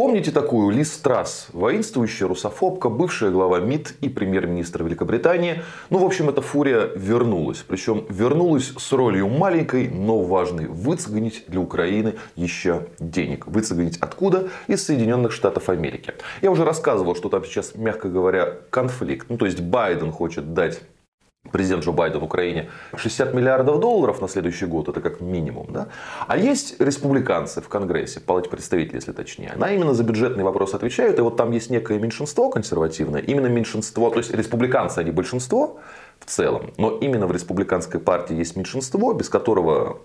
Помните такую Лиз Страсс, воинствующая русофобка, бывшая глава МИД и премьер-министр Великобритании? Ну, в общем, эта фурия вернулась. Причем вернулась с ролью маленькой, но важной. Выцегонить для Украины еще денег. Выцегонить откуда? Из Соединенных Штатов Америки. Я уже рассказывал, что там сейчас, мягко говоря, конфликт. Ну, то есть Байден хочет дать президент Джо Байден в Украине 60 миллиардов долларов на следующий год, это как минимум. Да? А есть республиканцы в Конгрессе, Палате представителей, если точнее. Она именно за бюджетный вопрос отвечают. И вот там есть некое меньшинство консервативное. Именно меньшинство, то есть республиканцы, они большинство в целом. Но именно в республиканской партии есть меньшинство, без которого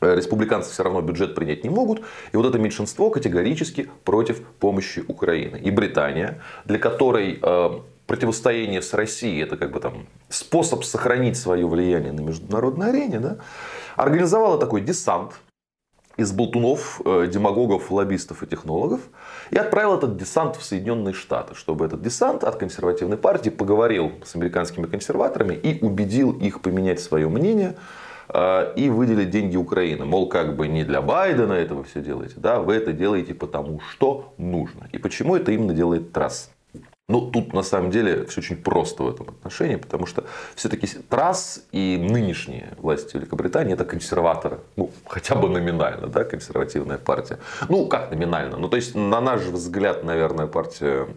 э, республиканцы все равно бюджет принять не могут. И вот это меньшинство категорически против помощи Украины. И Британия, для которой э, противостояние с Россией, это как бы там способ сохранить свое влияние на международной арене, да, организовала такой десант из болтунов, э, демагогов, лоббистов и технологов и отправил этот десант в Соединенные Штаты, чтобы этот десант от консервативной партии поговорил с американскими консерваторами и убедил их поменять свое мнение э, и выделить деньги Украины. Мол, как бы не для Байдена это вы все делаете, да, вы это делаете потому, что нужно. И почему это именно делает Трасс. Ну, тут на самом деле все очень просто в этом отношении, потому что все-таки Трасс и нынешние власти Великобритании это консерваторы. Ну, хотя бы номинально, да, консервативная партия. Ну, как номинально? Ну, то есть, на наш взгляд, наверное, партия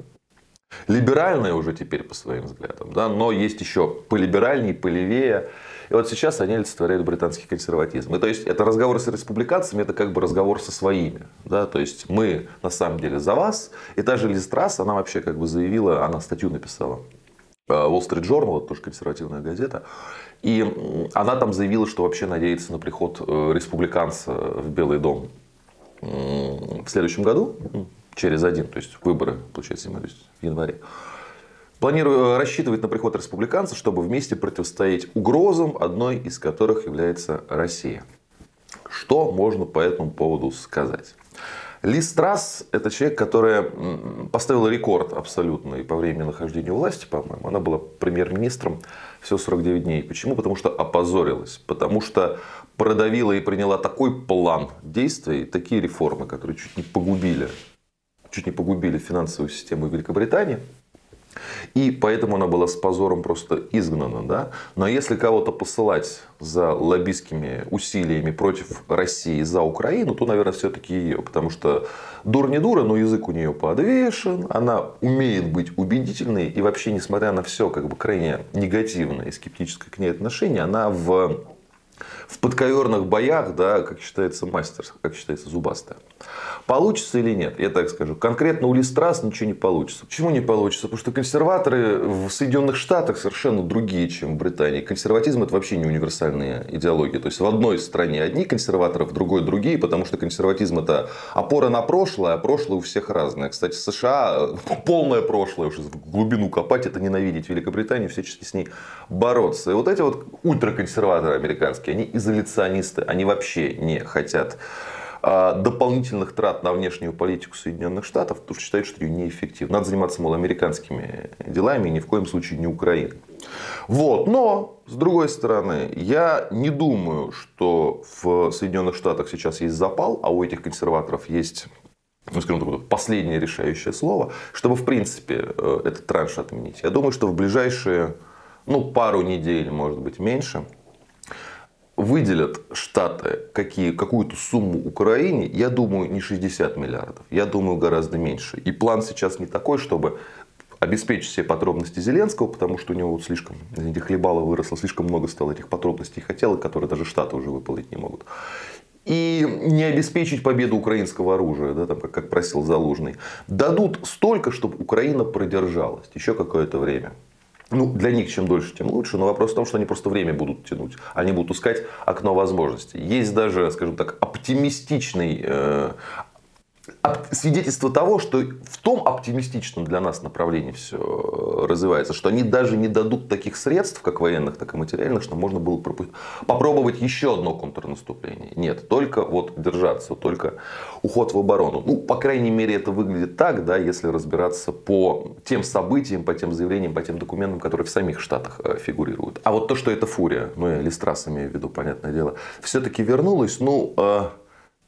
либеральная уже теперь по своим взглядам, да, но есть еще полиберальнее, полевее. И вот сейчас они олицетворяют британский консерватизм. И то есть это разговор с республиканцами, это как бы разговор со своими. Да? То есть мы на самом деле за вас. И та же Лиз Трасс, она вообще как бы заявила, она статью написала. Э, Wall Street Journal, это тоже консервативная газета. И она там заявила, что вообще надеется на приход э, республиканца в Белый дом в следующем году, через один, то есть выборы, получается, в январе. Планирую э, рассчитывать на приход республиканцев, чтобы вместе противостоять угрозам, одной из которых является Россия. Что можно по этому поводу сказать? Ли Страсс – это человек, которая поставила рекорд абсолютно и по времени нахождения власти, по-моему. Она была премьер-министром все 49 дней. Почему? Потому что опозорилась. Потому что продавила и приняла такой план действий, такие реформы, которые чуть не погубили, чуть не погубили финансовую систему Великобритании – и поэтому она была с позором просто изгнана. Да? Но если кого-то посылать за лоббистскими усилиями против России за Украину, то, наверное, все-таки ее. Потому что дур не дура, но язык у нее подвешен. Она умеет быть убедительной. И вообще, несмотря на все как бы крайне негативное и скептическое к ней отношение, она в в подковерных боях, да, как считается мастер, как считается зубастая. Получится или нет? Я так скажу. Конкретно у Листрас ничего не получится. Почему не получится? Потому что консерваторы в Соединенных Штатах совершенно другие, чем в Британии. Консерватизм это вообще не универсальная идеология. То есть в одной стране одни консерваторы, в другой другие, потому что консерватизм это опора на прошлое, а прошлое у всех разное. Кстати, США полное прошлое, уж в глубину копать, это ненавидеть Великобританию, всячески с ней бороться. И вот эти вот ультраконсерваторы американские, они изоляционисты, они вообще не хотят а, дополнительных трат на внешнюю политику Соединенных Штатов, потому что считают, что ее неэффективно. Надо заниматься, мол, американскими делами и ни в коем случае не Украиной. Вот. Но, с другой стороны, я не думаю, что в Соединенных Штатах сейчас есть запал, а у этих консерваторов есть ну, скажем так, последнее решающее слово, чтобы, в принципе, э, этот транш отменить. Я думаю, что в ближайшие ну, пару недель, может быть, меньше, выделят Штаты какие, какую-то сумму Украине, я думаю, не 60 миллиардов, я думаю, гораздо меньше. И план сейчас не такой, чтобы обеспечить все подробности Зеленского, потому что у него вот слишком, извините, хлебало выросло, слишком много стало этих подробностей и хотелок, которые даже Штаты уже выполнить не могут. И не обеспечить победу украинского оружия, да, там, как, как просил Залужный. Дадут столько, чтобы Украина продержалась еще какое-то время. Ну, для них чем дольше, тем лучше. Но вопрос в том, что они просто время будут тянуть. Они будут искать окно возможностей. Есть даже, скажем так, оптимистичный э, свидетельство того, что в том оптимистичном для нас направлении все э, развивается, что они даже не дадут таких средств, как военных, так и материальных, что можно было попробовать еще одно контрнаступление. Нет, только вот держаться, только уход в оборону. Ну, по крайней мере, это выглядит так, да, если разбираться по тем событиям, по тем заявлениям, по тем документам, которые в самих Штатах э, фигурируют. А вот то, что это фурия, ну, я Листрас имею в виду, понятное дело, все-таки вернулась, ну, э,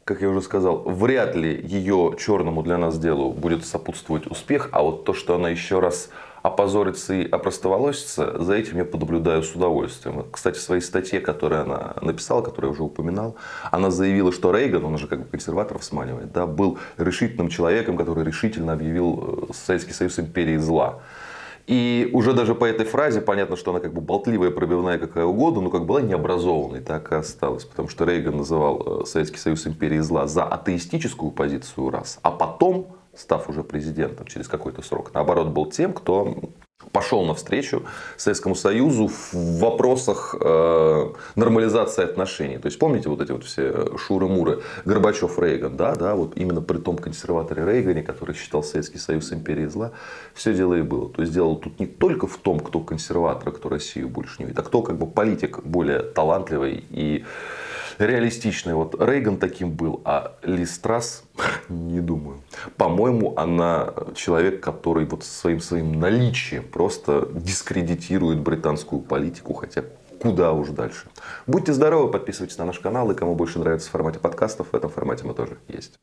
как я уже сказал, вряд ли ее черному для нас делу будет сопутствовать успех, а вот то, что она еще раз опозорится и опростоволосится, за этим я понаблюдаю с удовольствием. Кстати, в своей статье, которую она написала, которую я уже упоминал, она заявила, что Рейган, он же как бы консерваторов сманивает, да, был решительным человеком, который решительно объявил э, Советский Союз империей зла. И уже даже по этой фразе понятно, что она как бы болтливая, пробивная, какая угодно, но как была необразованной, так и осталась. Потому что Рейган называл э, Советский Союз империей зла за атеистическую позицию раз, а потом став уже президентом через какой-то срок, наоборот, был тем, кто пошел навстречу Советскому Союзу в вопросах э, нормализации отношений. То есть помните вот эти вот все шуры-муры Горбачев Рейган, да, да, вот именно при том консерваторе Рейгане, который считал Советский Союз империей зла, все дело и было. То есть дело тут не только в том, кто консерватор, а кто Россию больше не видит, а кто как бы политик более талантливый и реалистичный. Вот Рейган таким был, а Ли Страс не думаю. По-моему, она человек, который вот своим своим наличием просто дискредитирует британскую политику, хотя куда уж дальше. Будьте здоровы, подписывайтесь на наш канал, и кому больше нравится в формате подкастов, в этом формате мы тоже есть.